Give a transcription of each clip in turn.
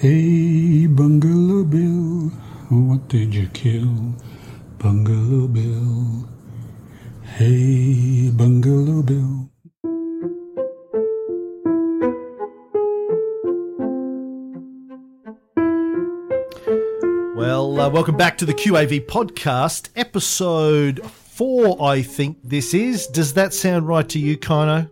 Hey, Bungalow Bill, what did you kill? Bungalow Bill. Hey, Bungalow Bill. Well, uh, welcome back to the QAV podcast, episode four, I think this is. Does that sound right to you, Kino?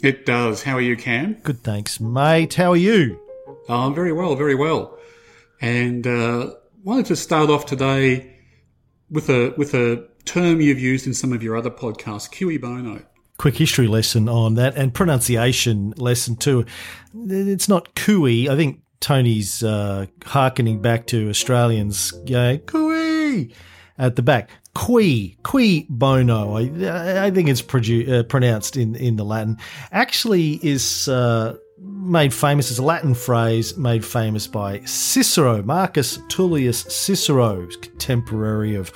It does. How are you, Cam? Good, thanks, mate. How are you? Oh, very well, very well. And uh, wanted to start off today with a with a term you've used in some of your other podcasts, Cui Bono. Quick history lesson on that and pronunciation lesson too. It's not cooey. I think Tony's uh, harkening back to Australians going cooey at the back. Qui, qui bono. I, I think it's produ- uh, pronounced in, in the Latin. Actually, is uh, made famous as a Latin phrase made famous by Cicero, Marcus Tullius Cicero, contemporary of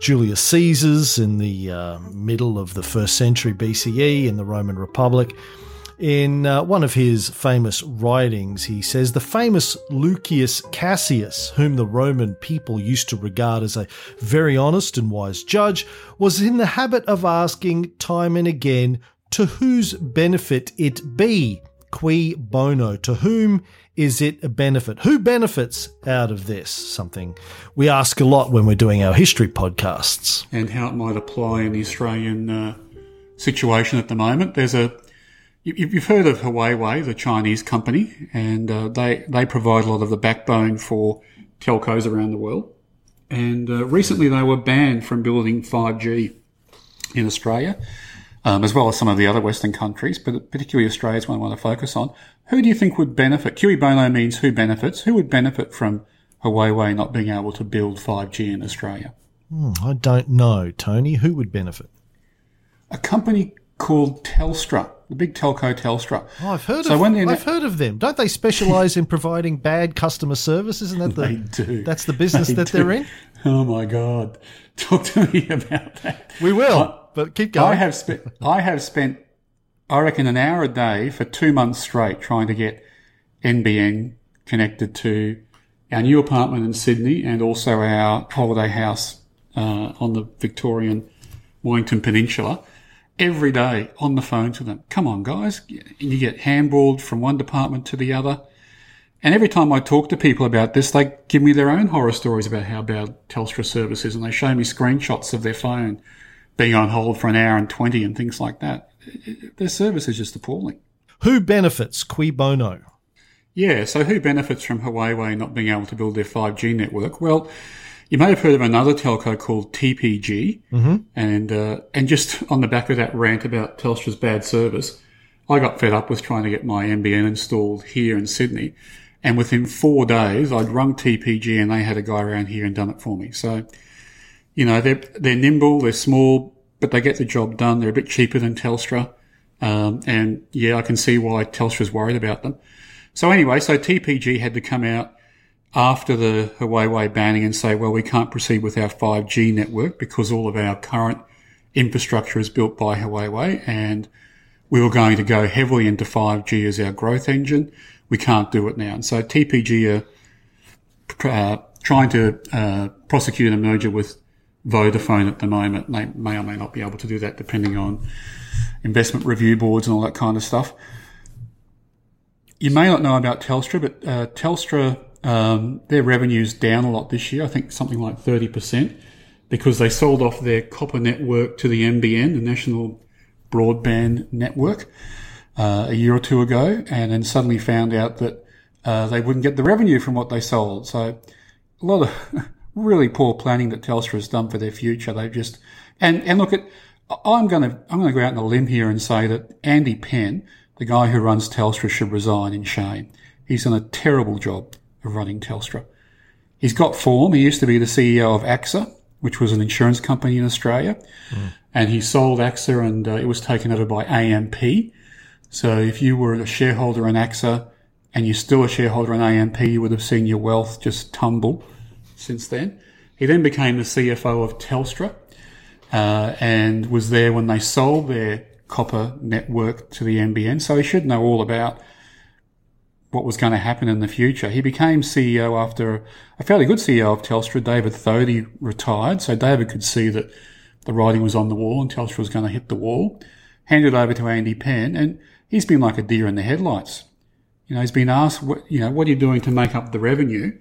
Julius Caesar's in the uh, middle of the first century BCE in the Roman Republic. In uh, one of his famous writings, he says the famous Lucius Cassius, whom the Roman people used to regard as a very honest and wise judge, was in the habit of asking time and again, to whose benefit it be? Cui bono? To whom is it a benefit? Who benefits out of this? Something we ask a lot when we're doing our history podcasts. And how it might apply in the Australian uh, situation at the moment. There's a You've heard of Huawei, the Chinese company, and uh, they they provide a lot of the backbone for telcos around the world. And uh, recently, they were banned from building 5G in Australia, um, as well as some of the other Western countries, but particularly Australia is one I want to focus on. Who do you think would benefit? Cui bono means who benefits. Who would benefit from Huawei not being able to build 5G in Australia? Hmm, I don't know, Tony. Who would benefit? A company called Telstra the big telco Telstra. Oh, I've heard so of. When I've heard of them. Don't they specialise in providing bad customer service? Isn't that the? They do. That's the business they that do. they're in. Oh my god! Talk to me about that. We will, I, but keep going. I have spent. I have spent. I reckon an hour a day for two months straight trying to get NBN connected to our new apartment in Sydney and also our holiday house uh, on the Victorian Mornington Peninsula every day on the phone to them. Come on, guys. You get handballed from one department to the other. And every time I talk to people about this, they give me their own horror stories about how bad Telstra service is, and they show me screenshots of their phone being on hold for an hour and 20 and things like that. Their service is just appalling. Who benefits? Cui bono? Yeah, so who benefits from Huawei not being able to build their 5G network? Well, you may have heard of another telco called TPG, mm-hmm. and uh, and just on the back of that rant about Telstra's bad service, I got fed up with trying to get my NBN installed here in Sydney, and within four days I'd rung TPG and they had a guy around here and done it for me. So, you know, they're they're nimble, they're small, but they get the job done. They're a bit cheaper than Telstra, um, and yeah, I can see why Telstra's worried about them. So anyway, so TPG had to come out after the Huawei banning and say, well, we can't proceed with our 5G network because all of our current infrastructure is built by Huawei and we were going to go heavily into 5G as our growth engine. We can't do it now. And so TPG are uh, trying to uh, prosecute a merger with Vodafone at the moment. They may or may not be able to do that depending on investment review boards and all that kind of stuff. You may not know about Telstra, but uh, Telstra um, their revenue's down a lot this year. I think something like 30% because they sold off their copper network to the NBN, the National Broadband Network, uh, a year or two ago, and then suddenly found out that uh, they wouldn't get the revenue from what they sold. So a lot of really poor planning that Telstra has done for their future. They've just and and look at. I'm going to I'm going to go out on a limb here and say that Andy Penn, the guy who runs Telstra, should resign in shame. He's done a terrible job of running Telstra. He's got form. He used to be the CEO of AXA, which was an insurance company in Australia, mm. and he sold AXA and uh, it was taken over by AMP. So if you were a shareholder in AXA and you're still a shareholder in AMP, you would have seen your wealth just tumble since then. He then became the CFO of Telstra uh, and was there when they sold their copper network to the NBN. So he should know all about what was going to happen in the future. He became CEO after a fairly good CEO of Telstra, David Thodey, retired. So David could see that the writing was on the wall and Telstra was going to hit the wall. Handed over to Andy Penn, and he's been like a deer in the headlights. You know, he's been asked, what, you know, what are you doing to make up the revenue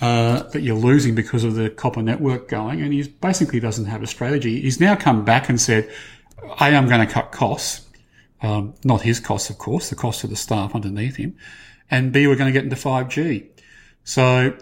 uh, that you're losing because of the copper network going? And he basically doesn't have a strategy. He's now come back and said, I am going to cut costs. Um, not his costs, of course, the cost of the staff underneath him. And B, we're going to get into 5G. So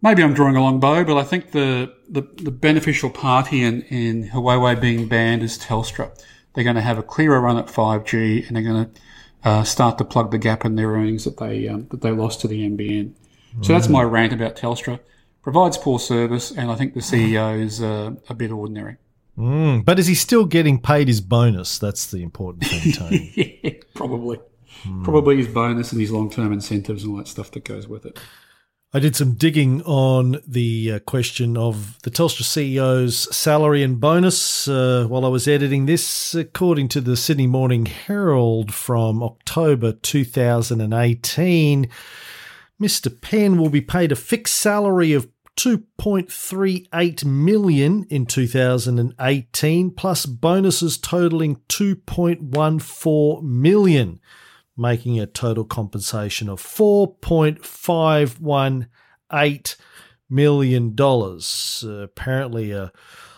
maybe I'm drawing a long bow, but I think the, the, the beneficial party in, in Huawei being banned is Telstra. They're going to have a clearer run at 5G and they're going to uh, start to plug the gap in their earnings that they um, that they lost to the NBN. So that's my rant about Telstra. Provides poor service, and I think the CEO is uh, a bit ordinary. Mm, but is he still getting paid his bonus? That's the important thing, Tony. yeah, probably. Probably his bonus and his long term incentives and all that stuff that goes with it. I did some digging on the uh, question of the Telstra CEO's salary and bonus uh, while I was editing this. According to the Sydney Morning Herald from October 2018, Mr. Penn will be paid a fixed salary of 2.38 million in 2018 plus bonuses totaling 2.14 million making a total compensation of $4.518 million. Uh, apparently, a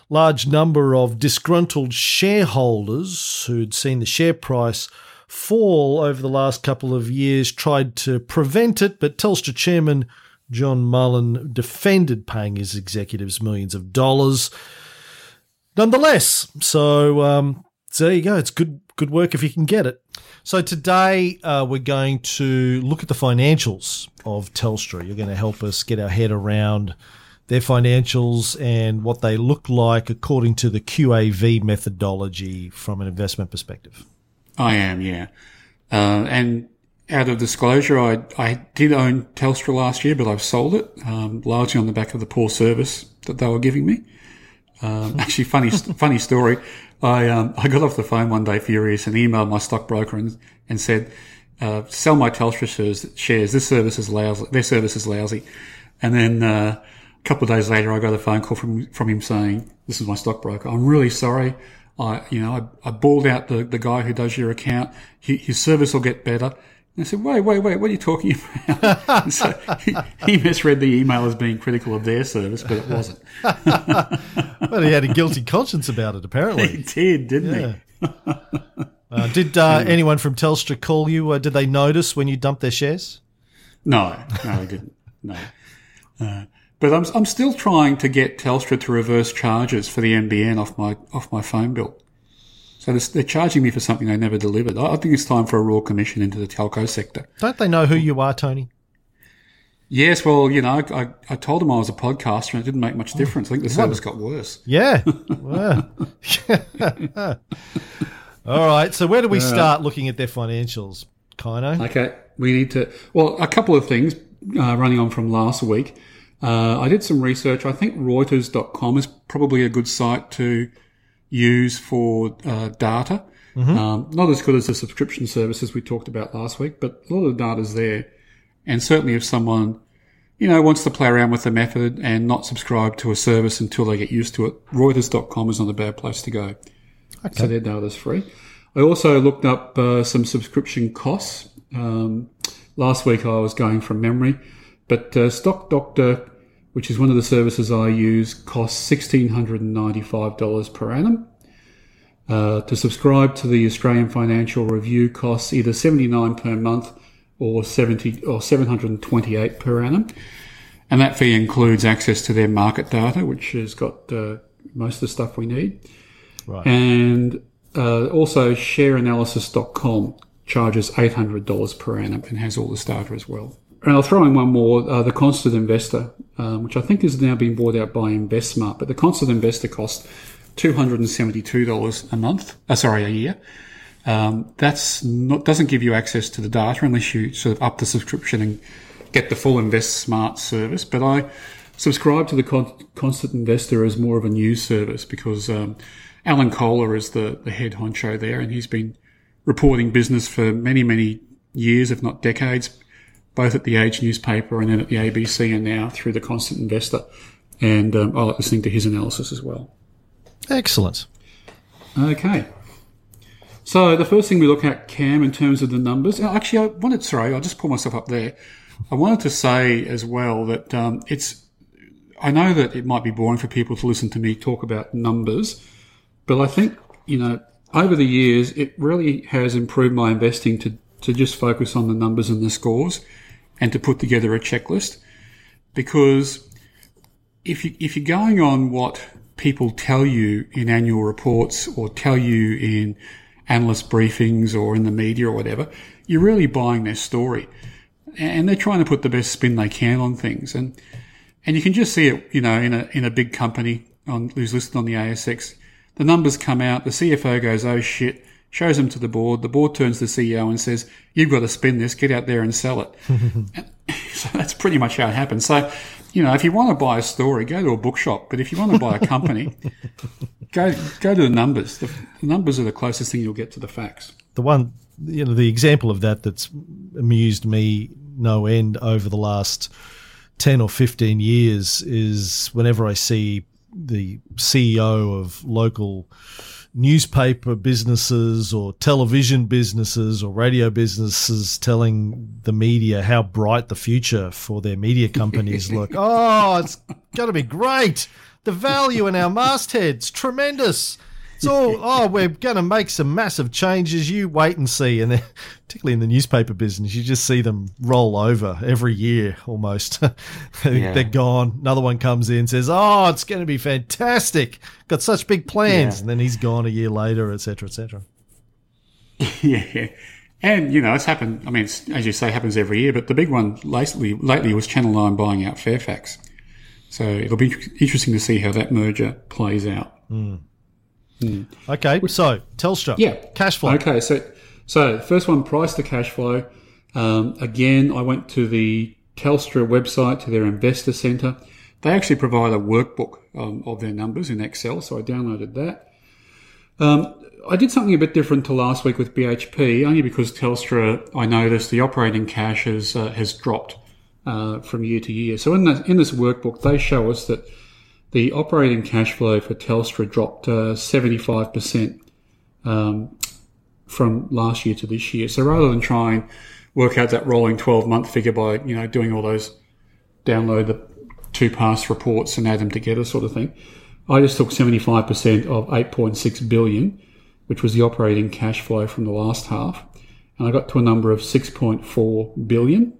large number of disgruntled shareholders who'd seen the share price fall over the last couple of years tried to prevent it, but Telstra chairman John Mullen defended paying his executives millions of dollars. Nonetheless, so um, so there you go. It's good good work if you can get it. So today uh, we're going to look at the financials of Telstra. You're going to help us get our head around their financials and what they look like according to the QAV methodology from an investment perspective. I am, yeah. Uh, and out of disclosure, I, I did own Telstra last year, but I've sold it, um, largely on the back of the poor service that they were giving me. Um, actually, funny, funny story. I um, I got off the phone one day furious and emailed my stockbroker and, and said, uh, sell my Telstra shares, shares. This service is lousy. Their service is lousy. And then uh, a couple of days later, I got a phone call from from him saying, "This is my stockbroker. I'm really sorry. I you know I, I bawled out the, the guy who does your account. He, his service will get better." And I said, wait, wait, wait, what are you talking about? so he, he, misread the email as being critical of their service, but it wasn't. well, he had a guilty conscience about it, apparently. He did, didn't yeah. he? uh, did uh, anyone from Telstra call you? Uh, did they notice when you dumped their shares? No, no, they didn't. No. But I'm, I'm still trying to get Telstra to reverse charges for the NBN off my off my phone bill. So they're charging me for something they never delivered. I think it's time for a royal commission into the telco sector. Don't they know who you are, Tony? Yes, well, you know, I, I told them I was a podcaster and it didn't make much difference. I think the service got worse. Yeah. All right. So where do we start looking at their financials, Kino? Okay. We need to, well, a couple of things uh, running on from last week. Uh, I did some research. I think Reuters.com is probably a good site to use for uh, data. Mm-hmm. Um, not as good as the subscription services we talked about last week, but a lot of the data's there. And certainly if someone, you know, wants to play around with the method and not subscribe to a service until they get used to it, Reuters.com is not a bad place to go. Okay. So their data's free. I also looked up uh, some subscription costs. Um, last week I was going from memory, but uh, Stock Doctor which is one of the services I use, costs $1,695 per annum. Uh, to subscribe to the Australian Financial Review costs either 79 per month or 70 or 728 per annum. And that fee includes access to their market data, which has got uh, most of the stuff we need. Right. And uh, also shareanalysis.com charges $800 per annum and has all this data as well. And I'll throw in one more, uh, the Constant Investor, um, which I think has now been bought out by InvestSmart. But the Constant Investor costs $272 a month, uh, sorry, a year. Um, that's not, doesn't give you access to the data unless you sort of up the subscription and get the full InvestSmart service. But I subscribe to the Con- Constant Investor as more of a news service because um, Alan Kohler is the, the head honcho there and he's been reporting business for many, many years, if not decades both at the Age newspaper and then at the ABC and now through the Constant Investor. And um, I like listening to his analysis as well. Excellent. Okay. So the first thing we look at, Cam, in terms of the numbers. Actually, I wanted. Sorry, I'll just pull myself up there. I wanted to say as well that um, it's. I know that it might be boring for people to listen to me talk about numbers, but I think you know over the years it really has improved my investing to to just focus on the numbers and the scores, and to put together a checklist, because if you if you're going on what people tell you in annual reports or tell you in analyst briefings or in the media or whatever, you're really buying their story. And they're trying to put the best spin they can on things. And, and you can just see it, you know, in a, in a big company on, who's listed on the ASX. The numbers come out, the CFO goes, oh shit, shows them to the board. The board turns to the CEO and says, you've got to spin this, get out there and sell it. so that's pretty much how it happens. So you know, if you want to buy a story, go to a bookshop. But if you want to buy a company, go go to the numbers. The, the numbers are the closest thing you'll get to the facts. The one, you know, the example of that that's amused me no end over the last ten or fifteen years is whenever I see the CEO of local newspaper businesses or television businesses or radio businesses telling the media how bright the future for their media companies look. Oh, it's going to be great. The value in our mastheads, tremendous. So, oh, we're going to make some massive changes. You wait and see. And particularly in the newspaper business, you just see them roll over every year almost. yeah. They're gone. Another one comes in, says, "Oh, it's going to be fantastic. Got such big plans," yeah. and then he's gone a year later, etc., etc. yeah. Yeah. And, you know, it's happened. I mean, as you say, happens every year, but the big one lately, lately was Channel 9 buying out Fairfax. So it'll be interesting to see how that merger plays out. Mm. Mm. Okay, so Telstra. Yeah. Cash flow. Okay, so so first one, price to cash flow. Um, again, I went to the Telstra website to their investor center. They actually provide a workbook um, of their numbers in Excel, so I downloaded that. Um, I did something a bit different to last week with BHP, only because Telstra, I noticed the operating cash has uh, has dropped uh, from year to year. So in the, in this workbook, they show us that the operating cash flow for Telstra dropped uh, 75% um, from last year to this year. So rather than try and work out that rolling 12 month figure by, you know, doing all those download the two past reports and add them together sort of thing, I just took 75% of 8.6 billion, which was the operating cash flow from the last half. And I got to a number of 6.4 billion,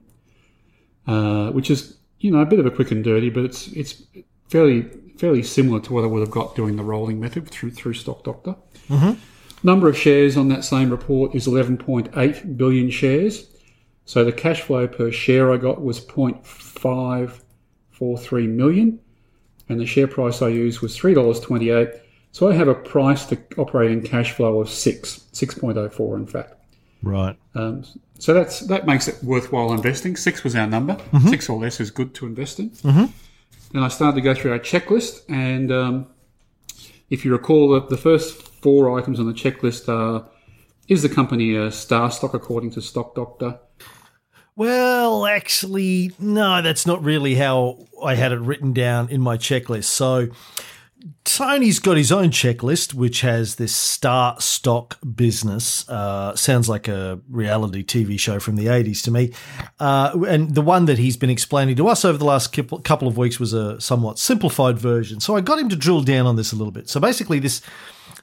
uh, which is, you know, a bit of a quick and dirty, but it's, it's fairly fairly similar to what I would have got doing the rolling method through through Stock Doctor. Mm-hmm. Number of shares on that same report is 11.8 billion shares. So the cash flow per share I got was 0.543 million, and the share price I used was three dollars twenty-eight. So I have a price to operating cash flow of six, 6.04 in fact. Right. Um, so that's that makes it worthwhile investing. Six was our number. Mm-hmm. Six or less is good to invest in. Mm-hmm. Then I started to go through our checklist, and um, if you recall, the, the first four items on the checklist are: is the company a star stock according to Stock Doctor? Well, actually, no, that's not really how I had it written down in my checklist. So Tony's got his own checklist, which has this star stock business. Uh, sounds like a reality TV show from the 80s to me. Uh, and the one that he's been explaining to us over the last couple of weeks was a somewhat simplified version. So I got him to drill down on this a little bit. So basically, this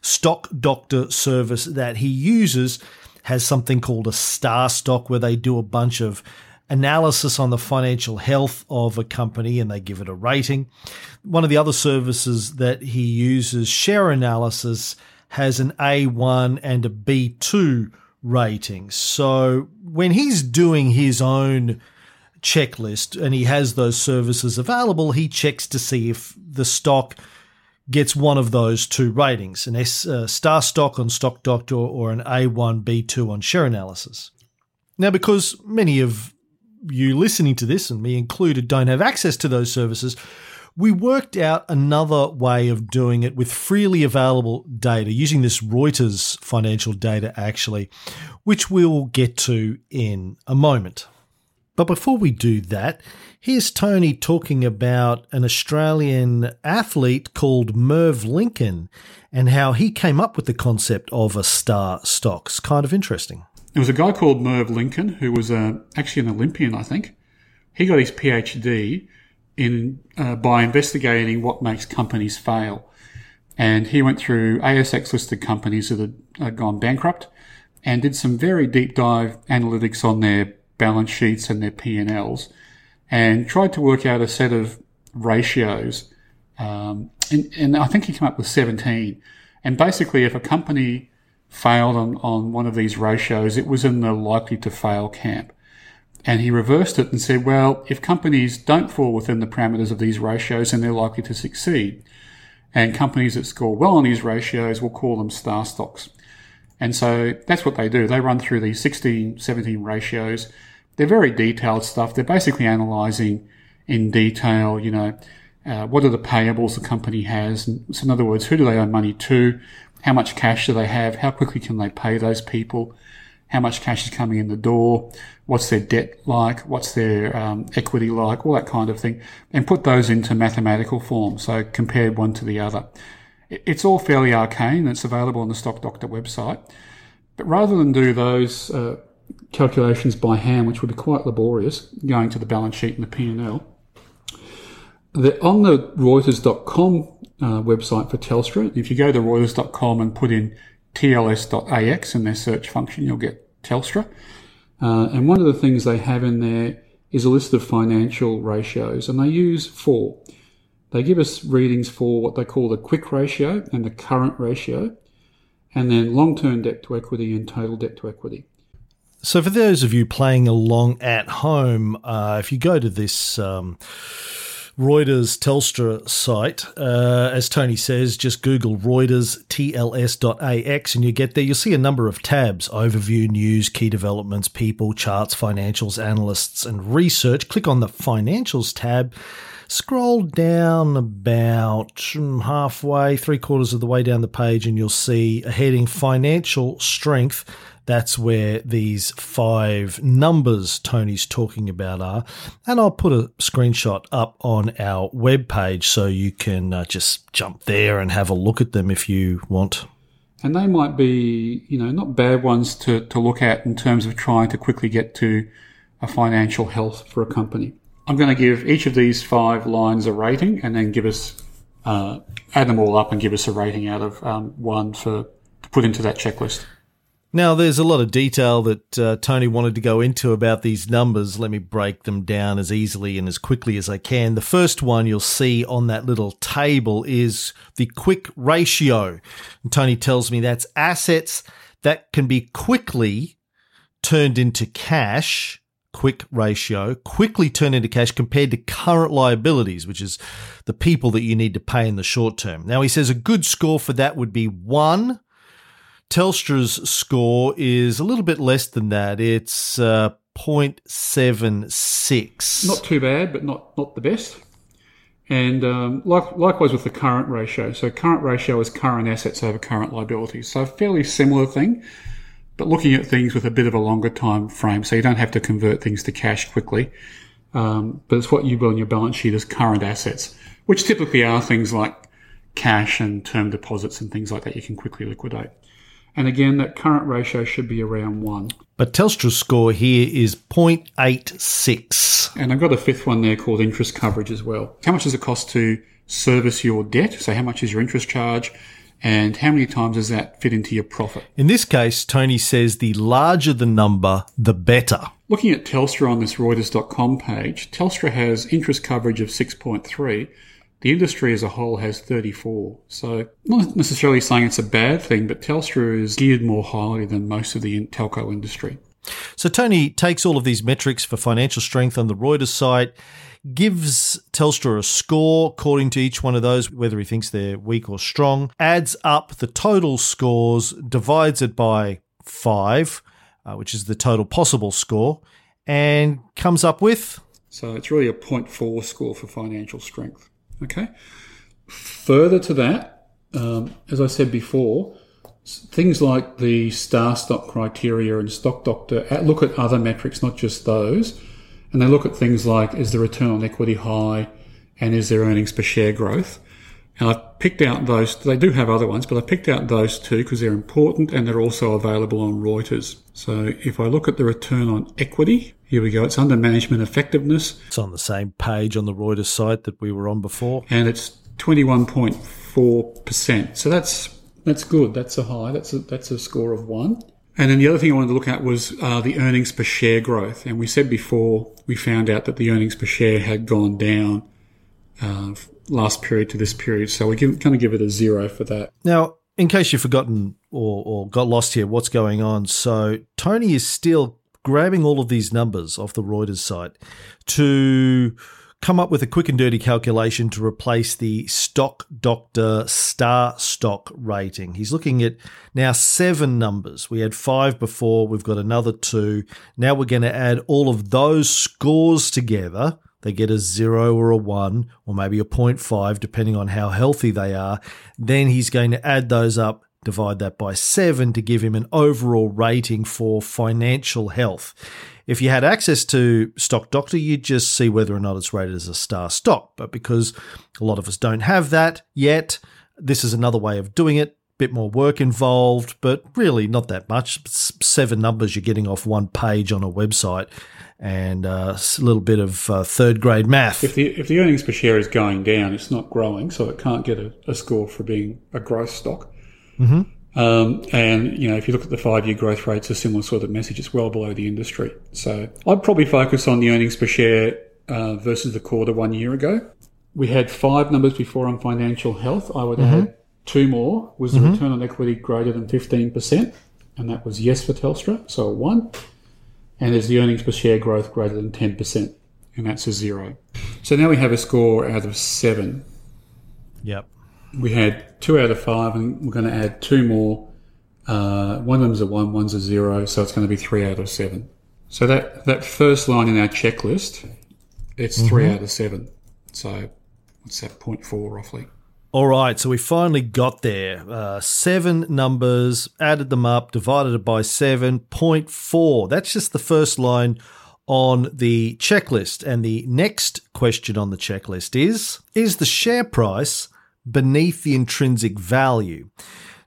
stock doctor service that he uses has something called a star stock where they do a bunch of analysis on the financial health of a company and they give it a rating. One of the other services that he uses, Share Analysis, has an A1 and a B2 rating. So when he's doing his own checklist and he has those services available, he checks to see if the stock gets one of those two ratings an S, uh, star stock on Stock Doctor or an A1, B2 on Share Analysis. Now, because many of you listening to this, and me included, don't have access to those services, we worked out another way of doing it with freely available data, using this Reuters financial data actually, which we'll get to in a moment. But before we do that, here's Tony talking about an Australian athlete called Merv Lincoln and how he came up with the concept of a star stocks. Kind of interesting. There was a guy called Merv Lincoln who was uh, actually an Olympian, I think. He got his PhD in uh, by investigating what makes companies fail, and he went through ASX listed companies that had gone bankrupt, and did some very deep dive analytics on their balance sheets and their P&Ls and tried to work out a set of ratios. Um, and, and, I think he came up with 17. And basically, if a company failed on, on one of these ratios, it was in the likely to fail camp. And he reversed it and said, well, if companies don't fall within the parameters of these ratios, then they're likely to succeed. And companies that score well on these ratios, we'll call them star stocks. And so that's what they do. They run through these 16, 17 ratios. They're very detailed stuff. They're basically analyzing in detail, you know, uh, what are the payables the company has? And So in other words, who do they owe money to? How much cash do they have? How quickly can they pay those people? How much cash is coming in the door? What's their debt like? What's their um, equity like? All that kind of thing. And put those into mathematical form. So compare one to the other. It's all fairly arcane. It's available on the Stock Doctor website. But rather than do those uh, calculations by hand, which would be quite laborious, going to the balance sheet and the P&L, the, on the Reuters.com uh, website for Telstra, if you go to Reuters.com and put in tls.ax in their search function, you'll get Telstra. Uh, and one of the things they have in there is a list of financial ratios, and they use four. They give us readings for what they call the quick ratio and the current ratio, and then long term debt to equity and total debt to equity. So, for those of you playing along at home, uh, if you go to this um, Reuters Telstra site, uh, as Tony says, just Google Reuters TLS.AX and you get there. You'll see a number of tabs overview, news, key developments, people, charts, financials, analysts, and research. Click on the financials tab Scroll down about halfway, three quarters of the way down the page, and you'll see a heading Financial Strength. That's where these five numbers Tony's talking about are. And I'll put a screenshot up on our webpage so you can uh, just jump there and have a look at them if you want. And they might be, you know, not bad ones to, to look at in terms of trying to quickly get to a financial health for a company. I'm going to give each of these five lines a rating and then give us, uh, add them all up and give us a rating out of um, one for to put into that checklist. Now, there's a lot of detail that uh, Tony wanted to go into about these numbers. Let me break them down as easily and as quickly as I can. The first one you'll see on that little table is the quick ratio. And Tony tells me that's assets that can be quickly turned into cash quick ratio quickly turn into cash compared to current liabilities, which is the people that you need to pay in the short term. Now, he says a good score for that would be one. Telstra's score is a little bit less than that. It's uh, 0.76. Not too bad, but not, not the best. And um, like, likewise with the current ratio. So current ratio is current assets over current liabilities. So fairly similar thing but looking at things with a bit of a longer time frame, so you don't have to convert things to cash quickly. Um, but it's what you build on your balance sheet as current assets, which typically are things like cash and term deposits and things like that you can quickly liquidate. And again, that current ratio should be around one. But Telstra's score here is 0.86. And I've got a fifth one there called interest coverage as well. How much does it cost to service your debt? So how much is your interest charge? and how many times does that fit into your profit? In this case, Tony says the larger the number, the better. Looking at Telstra on this Reuters.com page, Telstra has interest coverage of 6.3. The industry as a whole has 34. So, not necessarily saying it's a bad thing, but Telstra is geared more highly than most of the telco industry. So, Tony takes all of these metrics for financial strength on the Reuters site gives Telstra a score according to each one of those, whether he thinks they're weak or strong, adds up the total scores, divides it by five, uh, which is the total possible score, and comes up with. So it's really a 0.4 score for financial strength. Okay. Further to that, um, as I said before, things like the star stock criteria and stock doctor look at other metrics, not just those and they look at things like is the return on equity high and is there earnings per share growth. And I've picked out those, they do have other ones, but I picked out those two because they're important and they're also available on Reuters. So if I look at the return on equity, here we go. It's under management effectiveness. It's on the same page on the Reuters site that we were on before. And it's 21.4%. So that's, that's good. That's a high. That's a, that's a score of one. And then the other thing I wanted to look at was uh, the earnings per share growth. And we said before we found out that the earnings per share had gone down uh, last period to this period. So we're going to give it a zero for that. Now, in case you've forgotten or, or got lost here, what's going on? So Tony is still grabbing all of these numbers off the Reuters site to come up with a quick and dirty calculation to replace the stock doctor star stock rating. He's looking at now seven numbers. We had five before, we've got another two. Now we're going to add all of those scores together. They get a zero or a one, or maybe a 0.5, depending on how healthy they are. Then he's going to add those up divide that by seven to give him an overall rating for financial health. If you had access to Stock Doctor, you'd just see whether or not it's rated as a star stock. But because a lot of us don't have that yet, this is another way of doing it. Bit more work involved, but really not that much. Seven numbers you're getting off one page on a website, and uh, a little bit of uh, third grade math. If the if the earnings per share is going down, it's not growing, so it can't get a, a score for being a growth stock. Mm-hmm. Um, and you know, if you look at the five-year growth rates, a similar sort of message. It's well below the industry. So I'd probably focus on the earnings per share uh, versus the quarter one year ago. We had five numbers before on financial health. I would mm-hmm. add two more. Was the mm-hmm. return on equity greater than fifteen percent? And that was yes for Telstra, so a one. And is the earnings per share growth greater than ten percent? And that's a zero. So now we have a score out of seven. Yep we had two out of five, and we're going to add two more. Uh, one of them's a one, one's a zero, so it's going to be three out of seven. So that that first line in our checklist, it's mm-hmm. three out of seven. So what's that? four roughly. All right, so we finally got there. Uh, seven numbers, added them up, divided it by seven point four. That's just the first line on the checklist. And the next question on the checklist is Is the share price beneath the intrinsic value.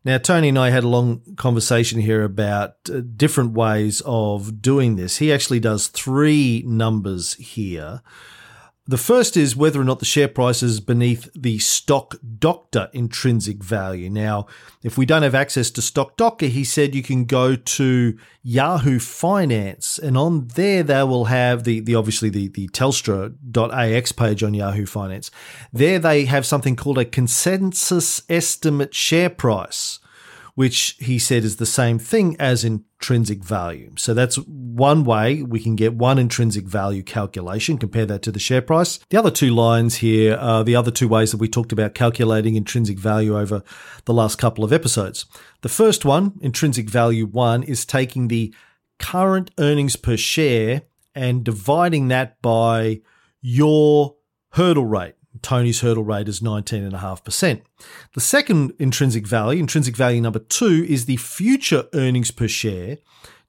Now, Tony and I had a long conversation here about uh, different ways of doing this. He actually does three numbers here. The first is whether or not the share price is beneath the stock doctor intrinsic value. Now, if we don't have access to stock doctor, he said you can go to Yahoo Finance and on there they will have the, the obviously the, the Telstra.ax page on Yahoo Finance. There they have something called a consensus estimate share price which he said is the same thing as intrinsic value. So that's one way we can get one intrinsic value calculation, compare that to the share price. The other two lines here are the other two ways that we talked about calculating intrinsic value over the last couple of episodes. The first one, intrinsic value one, is taking the current earnings per share and dividing that by your hurdle rate. Tony's hurdle rate is 19.5%. The second intrinsic value, intrinsic value number two, is the future earnings per share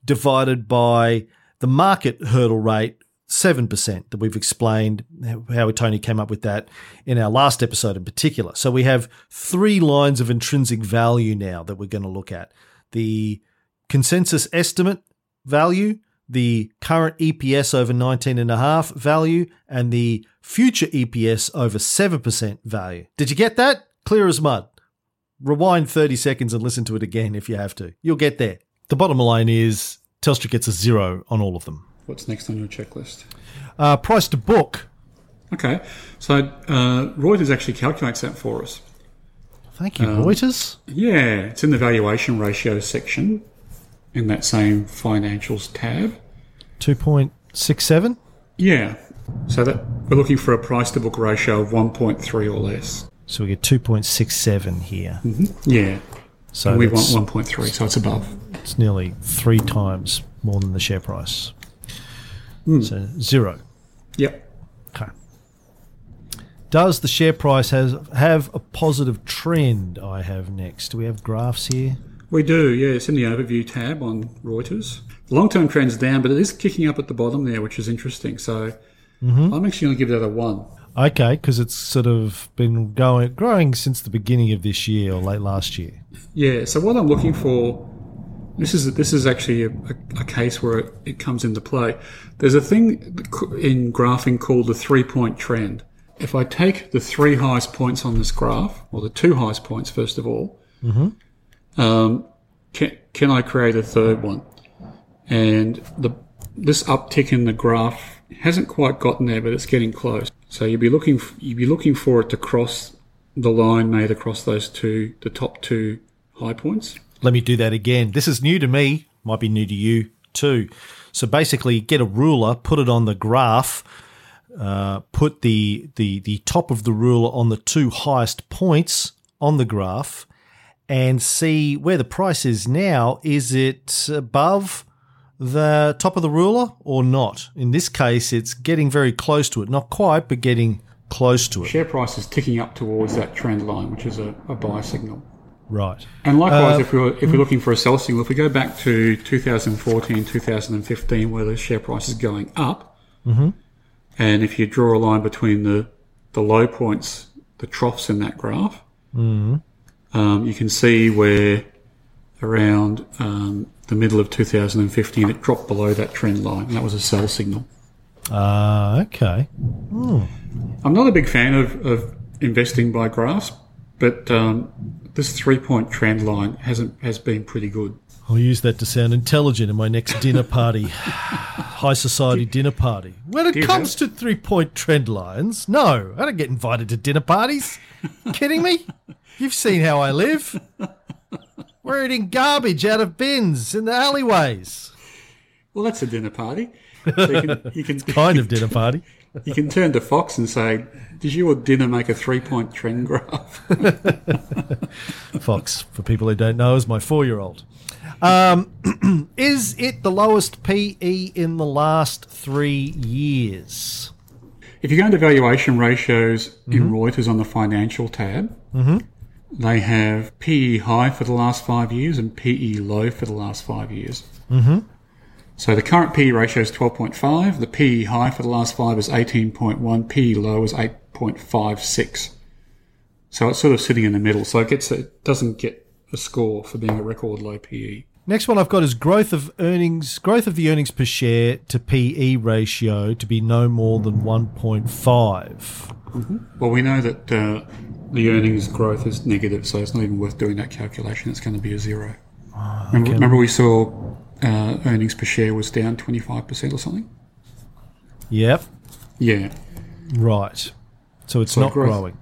divided by the market hurdle rate, 7%, that we've explained how Tony came up with that in our last episode in particular. So we have three lines of intrinsic value now that we're going to look at the consensus estimate value, the current EPS over 19.5 value, and the future EPS over 7% value. Did you get that? Clear as mud. Rewind 30 seconds and listen to it again if you have to. You'll get there. The bottom line is Telstra gets a zero on all of them. What's next on your checklist? Uh, price to book. Okay. So uh, Reuters actually calculates that for us. Thank you, um, Reuters. Yeah, it's in the valuation ratio section in that same financials tab. 2.67? Yeah. So that we're looking for a price to book ratio of 1.3 or less. So we get 2.67 here. Mm-hmm. Yeah. So and we want 1.3, so it's above. It's nearly three times more than the share price. Mm. So zero. Yep. Okay. Does the share price has have a positive trend? I have next. Do we have graphs here? We do, yeah. It's in the overview tab on Reuters. Long-term trend's down, but it is kicking up at the bottom there, which is interesting. So mm-hmm. I'm actually going to give that a one. Okay, because it's sort of been going growing since the beginning of this year or late last year. Yeah. So what I'm looking for, this is this is actually a, a, case where it, it comes into play. There's a thing in graphing called the three-point trend. If I take the three highest points on this graph, or the two highest points first of all, mm-hmm. Um, can, can I create a third one? And the this uptick in the graph hasn't quite gotten there, but it's getting close. So you'd be looking, you'd be looking for it to cross the line made across those two, the top two high points. Let me do that again. This is new to me, might be new to you too. So basically, get a ruler, put it on the graph, uh, put the, the, the top of the ruler on the two highest points on the graph, and see where the price is now. Is it above the top of the ruler or not? In this case, it's getting very close to it. Not quite, but getting close to it. Share price is ticking up towards that trend line, which is a, a buy signal. Right. And likewise, uh, if we're if we're looking for a sell signal, if we go back to 2014, 2015, where the share price is going up, mm-hmm. and if you draw a line between the the low points, the troughs in that graph, mm-hmm. Um, you can see where around um, the middle of 2015 it dropped below that trend line, and that was a sell signal. Uh, okay. I'm not a big fan of, of investing by graphs, but um, this three point trend line hasn't has been pretty good. I'll use that to sound intelligent in my next dinner party. High society dinner party. When it comes to three point trend lines, no, I don't get invited to dinner parties. Kidding me? You've seen how I live. We're eating garbage out of bins in the alleyways. Well, that's a dinner party. So you can, you can Kind of dinner party. You can turn to Fox and say, "Did your dinner make a three-point trend graph?" Fox, for people who don't know, is my four year old. Um, is it the lowest PE in the last three years? if you go into valuation ratios in Reuters on the financial tab, they have PE high for the last five years and PE low for the last five years. Mm-hmm. So the current PE ratio is 12.5. The PE high for the last five is 18.1. PE low is 8.56. So it's sort of sitting in the middle. So it gets it doesn't get a score for being a record low. PE. Next one I've got is growth of earnings, growth of the earnings per share to PE ratio to be no more than 1.5. Well, we know that uh, the earnings growth is negative, so it's not even worth doing that calculation. It's going to be a zero. remember, remember, we saw uh, earnings per share was down 25% or something? Yep. Yeah. Right. So it's So not growth- growing.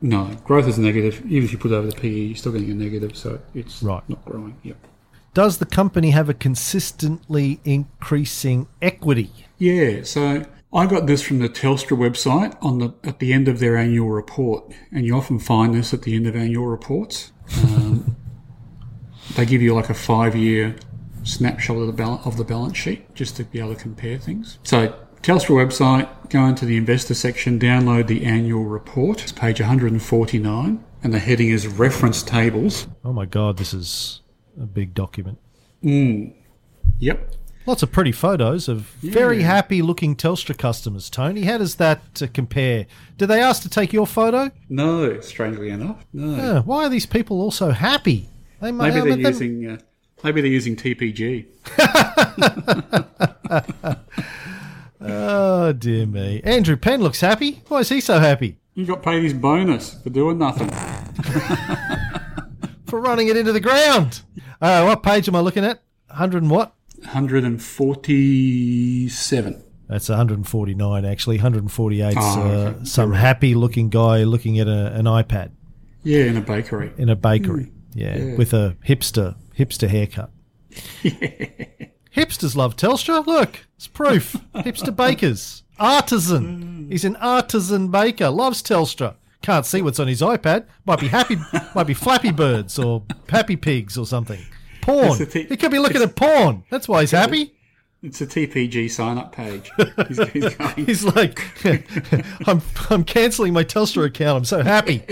No, growth is negative. Even if you put it over the PE, you're still getting a negative, so it's Right. not growing. Yep. Does the company have a consistently increasing equity? Yeah, so I got this from the Telstra website on the at the end of their annual report, and you often find this at the end of annual reports. Um, they give you like a five-year snapshot of the bal- of the balance sheet just to be able to compare things. So Telstra website, go into the investor section, download the annual report. It's page 149, and the heading is reference tables. Oh my God, this is a big document. Yep. Lots of pretty photos of very happy looking Telstra customers, Tony. How does that uh, compare? Did they ask to take your photo? No, strangely enough, no. Uh, why are these people all so happy? They may, Maybe they're using uh, maybe they're using TPG. Oh, dear me. Andrew Penn looks happy. Why is he so happy? You got paid his bonus for doing nothing. For running it into the ground. Uh, what page am I looking at? 100 and what? 147. That's 149, actually. 148. Oh, ah, uh, okay. some happy looking guy looking at a, an iPad Yeah, in a bakery. in a bakery. Hmm. Yeah, Yeah. with a hipster hipster haircut. Hipsters love Telstra. Look, it's proof. hipster bakers. Artisan. Hmm. He's an artisan baker. Loves Telstra. Can't see what's on his iPad. Might be happy. might be Flappy Birds or Happy Pigs or something. Porn. It's t- he could be looking at porn. That's why he's happy. It's a TPG sign up page. He's, he's going, He's like, I'm, I'm cancelling my Telstra account. I'm so happy.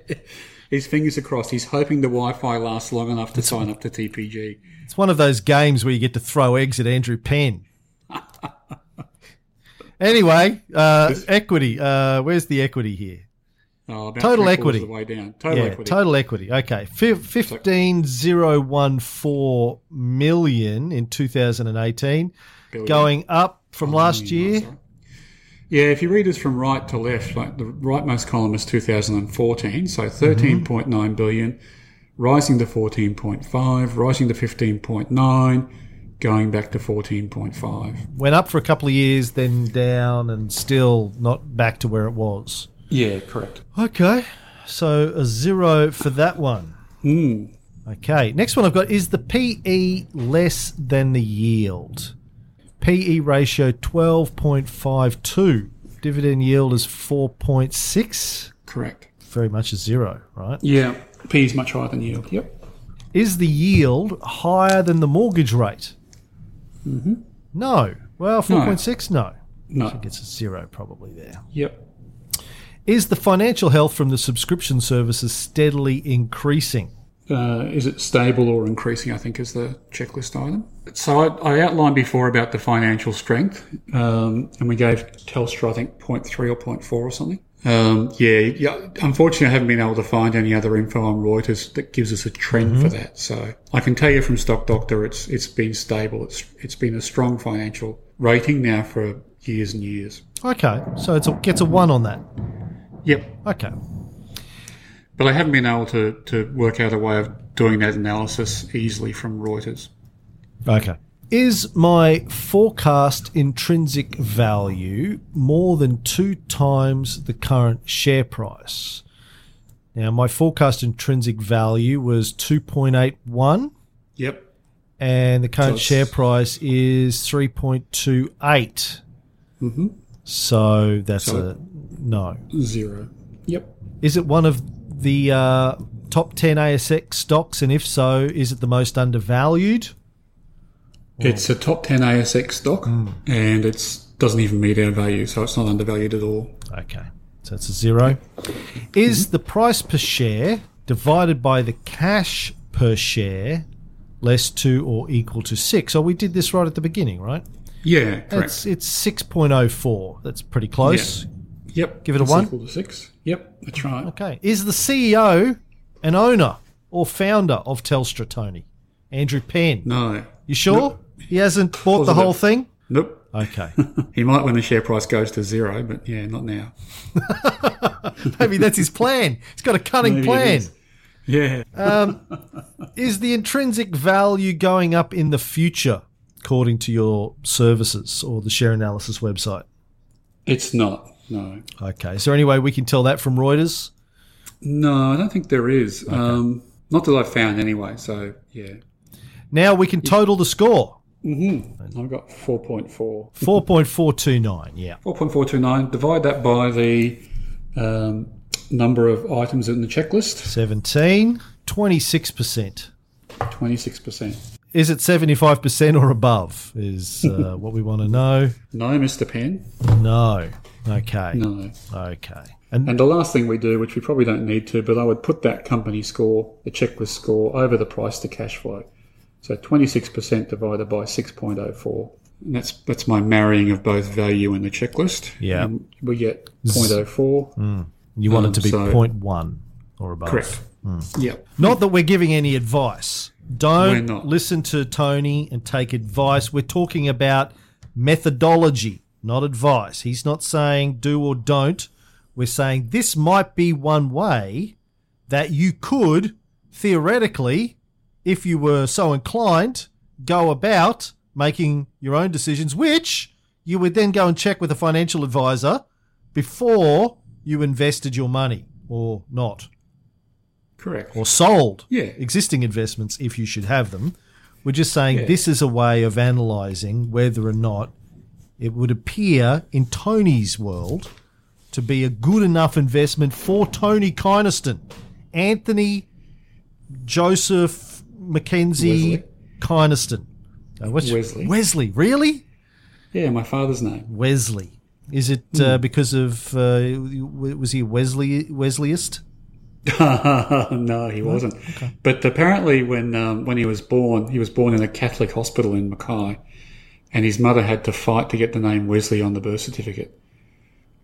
His fingers are crossed. He's hoping the Wi-Fi lasts long enough to sign up to TPG. It's one of those games where you get to throw eggs at Andrew Penn. anyway, uh, equity. Uh, where's the equity here? Oh, Total equity. of the way down. Total yeah, equity. total equity. Okay, Fif- fifteen zero one four million in two thousand and eighteen, going up from last Billion, year. oh. Yeah, if you read this from right to left, like the rightmost column is 2014, so mm-hmm. 13.9 billion, rising to 14.5, rising to 15.9, going back to 14.5. Went up for a couple of years, then down, and still not back to where it was. Yeah, correct. Okay, so a zero for that one. Hmm. Okay, next one I've got is the PE less than the yield. PE ratio 12.52. Dividend yield is 4.6. Correct. Very much a zero, right? Yeah, P is much higher than yield. Yep. Is the yield higher than the mortgage rate? Mm-hmm. No. Well, 4.6? No. No. I think it's a zero probably there. Yep. Is the financial health from the subscription services steadily increasing? Uh, is it stable or increasing? I think is the checklist item. So I, I outlined before about the financial strength, um, and we gave Telstra I think 0.3 or 0.4 or something. Um, yeah, yeah. Unfortunately, I haven't been able to find any other info on Reuters that gives us a trend for that. So I can tell you from Stock Doctor, it's it's been stable. It's it's been a strong financial rating now for years and years. Okay, so it gets a one on that. Yep. Okay. But I haven't been able to, to work out a way of doing that analysis easily from Reuters. Okay. Is my forecast intrinsic value more than two times the current share price? Now, my forecast intrinsic value was 2.81, Yep. and the current So share price is 3.28. Mm-hmm. So that's So- a no. Zero. Yep. Is it one of the uh, top 10 ASX stocks? And if so, is it the most undervalued? It's a top 10 ASX stock and it doesn't even meet our value, so it's not undervalued at all. Okay, so it's a zero. Is the price per share divided by the cash per share less to or equal to six? So we did this right at the beginning, right? Yeah, correct. It's it's six point oh four. That's pretty close. Yep. give it a It's one? Equal to six. Yep, that's right. Okay. Is the CEO an owner or founder of Telstra, Tony? Andrew Penn. No. You sure? He hasn't bought the whole thing? Nope. Okay. He might when the share price goes to zero, but yeah, not now. Maybe that's his plan. He's got a cunning Maybe plan. Yeah. Um, is the intrinsic value going up in the future, according to your services or the share analysis website? it's not. No. Okay. Is there any way we can tell that from Reuters? No, I don't think there is. Um, not that I've found anyway, so yeah. Now we can total the score. I've got 4.4. 4.429. Yeah. 4.429. Divide that by the um, number of items in the checklist 17. 26%. 26%. Is it 75% or above? Is uh, what we want to know. No, Mr. Penn. No. Okay. No. Okay. And And the last thing we do, which we probably don't need to, but I would put that company score, the checklist score, over the price to cash flow. So 26% divided by 6.04. And that's that's my marrying of both value and the checklist. Yeah. And we get 0.04. you want it Um, to be so- 0.1 or above. Correct. Yep. Not that we're giving any advice. Don't not. listen to Tony and take advice. We're talking about methodology, not advice. He's not saying do or don't. We're saying this might be one way that you could theoretically, if you were so inclined, go about making your own decisions, which you would then go and check with a financial advisor before you invested your money or not Correct. or sold Yeah. existing investments if you should have them. We're just saying Yeah. this is a way of analysing whether or not it would appear in Tony's world to be a good enough investment for Tony Kynaston. Anthony Joseph Mackenzie. Kynaston. Uh, what's- Wesley. Wesley, really? Yeah, my father's name. Wesley. Is it uh, Hmm. because of uh, was he a Wesley Wesleyist? no, he wasn't. Okay. But apparently, when um, when he was born, he was born in a Catholic hospital in Mackay, and his mother had to fight to get the name Wesley on the birth certificate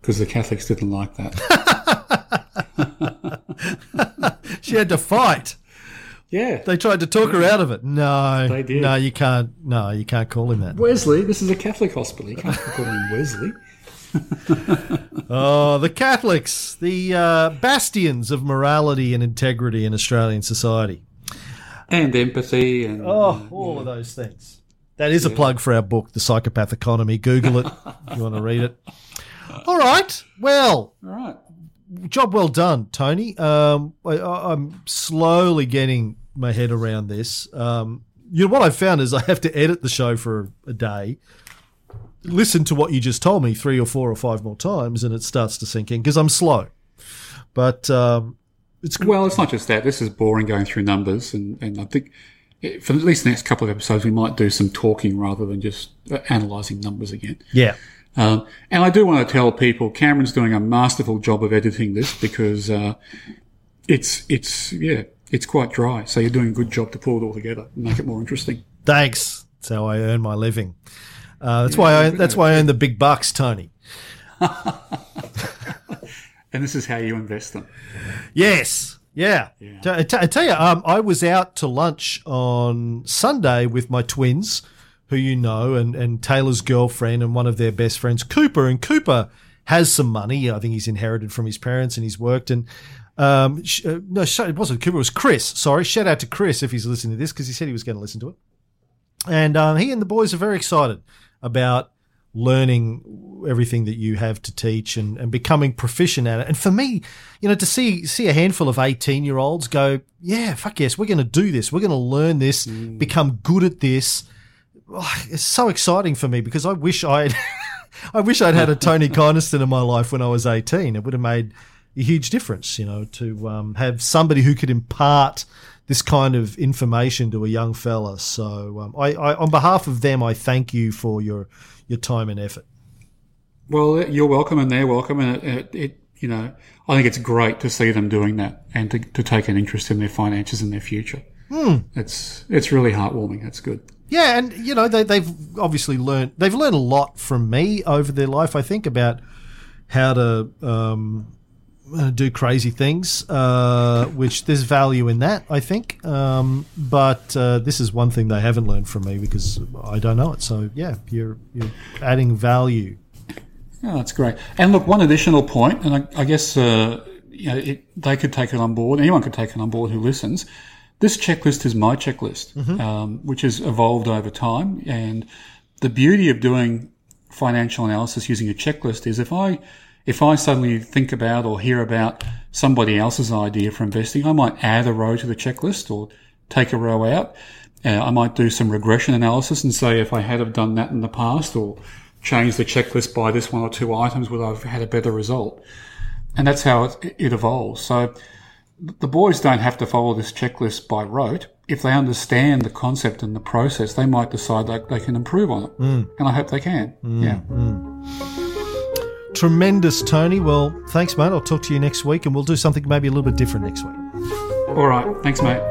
because the Catholics didn't like that. She had to fight. Yeah, They tried to talk her out of it. No, They did. no, you can't. No, you can't call him that. Wesley. This is a Catholic hospital. You can't call him Wesley. Oh, the Catholics, the uh, bastions of morality and integrity in Australian society. And empathy and Oh, all of those things. That is a plug for our book, The Psychopath Economy. Google it if you want to read it. All right. Well, all right. job well done, Tony. Um, I, I- I'm slowly getting my head around this. Um, you know what I've found is I have to edit the show for a day, listen to what you just told me three or four or five more times, and it starts to sink in because I'm slow. But um, it's Well, it's not just that. This is boring going through numbers, and, and I think for at least the next couple of episodes, we might do some talking rather than just uh, analysing numbers again. yeah, Um, and I do want to tell people Cameron's doing a masterful job of editing this because uh, it's it's yeah it's quite dry. So you're doing a good job to pull it all together and make it more interesting. thanks. That's how I earn my living. Uh, that's why I that's why I earn the big bucks, Tony. And this is how you invest them. Yes. Yeah. T- I t- I tell you, um, I was out to lunch on Sunday with my twins, who you know, and, and Taylor's girlfriend and one of their best friends, Cooper. And Cooper has some money. I think he's inherited from his parents and he's worked. And um, sh- uh, no, sh- it wasn't Cooper, it was Chris. Sorry. Shout out to Chris if he's listening to this because he said he was going to listen to it. And um, he and the boys are very excited about learning everything that you have to teach and, and becoming proficient at it. And for me, you know, to see see a handful of 18 year olds go, yeah, fuck yes, we're going to do this. We're going to learn this, become good at this. Oh, it's so exciting for me because I wish I'd I wish I'd had a Tony Kynaston in my life when I was 18. It would have made a huge difference, you know, to um, have somebody who could impart this kind of information to a young fella. So, um, I, I, on behalf of them, I thank you for your your time and effort. Well, you're welcome, and they're welcome, and it, it, it you know I think it's great to see them doing that and to, to take an interest in their finances and their future. It's it's really heartwarming. That's good. Yeah, and you know they, they've obviously learned they've learned a lot from me over their life. I think about how to um, uh, do crazy things, uh, which there's value in that. I think, um, but uh, this is one thing they haven't learned from me because I don't know it. So yeah, you're you're adding value. Yeah, that's great. And look, one additional point, and I, I guess uh, you know, it, they could take it on board. Anyone could take it on board who listens. This checklist is my checklist, um, which has evolved over time. And the beauty of doing financial analysis using a checklist is if I if I suddenly think about or hear about somebody else's idea for investing, I might add a row to the checklist or take a row out. Uh, I might do some regression analysis and say if I had have done that in the past or changed the checklist by this one or two items, would I have had a better result? And that's how it, it evolves. So the boys don't have to follow this checklist by rote. If they understand the concept and the process, they might decide that they can improve on it. Mm. And I hope they can. Mm, yeah. Mm. Tremendous, Tony. Well, thanks, mate. I'll talk to you next week, and we'll do something maybe a little bit different next week. All right. Thanks, mate.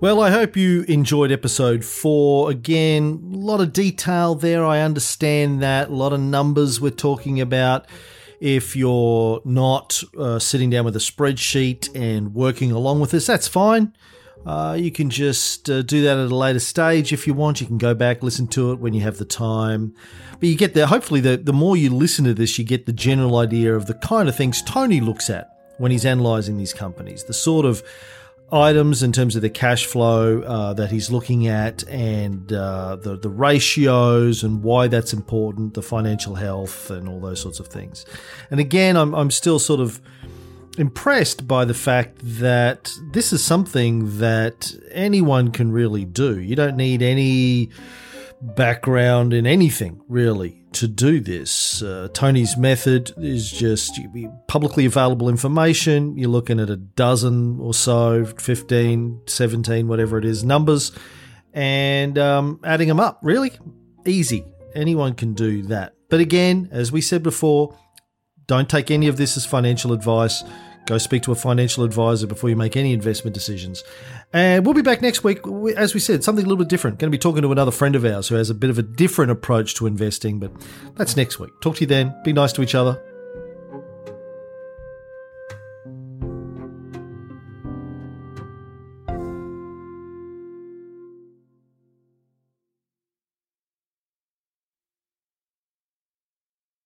Well, I hope you enjoyed episode four. Again, a lot of detail there. I understand that. A lot of numbers we're talking about. If you're not uh, sitting down with a spreadsheet and working along with us, that's fine. Uh, you can just uh, do that at a later stage if you want. You can go back, listen to it when you have the time. But you get there. Hopefully, the, the more you listen to this, you get the general idea of the kind of things Tony looks at when he's analysing these companies. The sort of items in terms of the cash flow uh, that he's looking at and uh, the, the ratios and why that's important, the financial health and all those sorts of things. And again, I'm, I'm still sort of impressed by the fact that this is something that anyone can really do. You don't need any background in anything really to do this. Uh, Tony's method is just publicly available information. You're looking at a dozen or so, 15, 17, whatever it is, numbers, and um, adding them up. Really easy. Anyone can do that. But again, as we said before, Don't take any of this as financial advice. Go speak to a financial advisor before you make any investment decisions. And we'll be back next week. As we said, something a little bit different. Going to be talking to another friend of ours who has a bit of a different approach to investing, but that's next week. Talk to you then. Be nice to each other.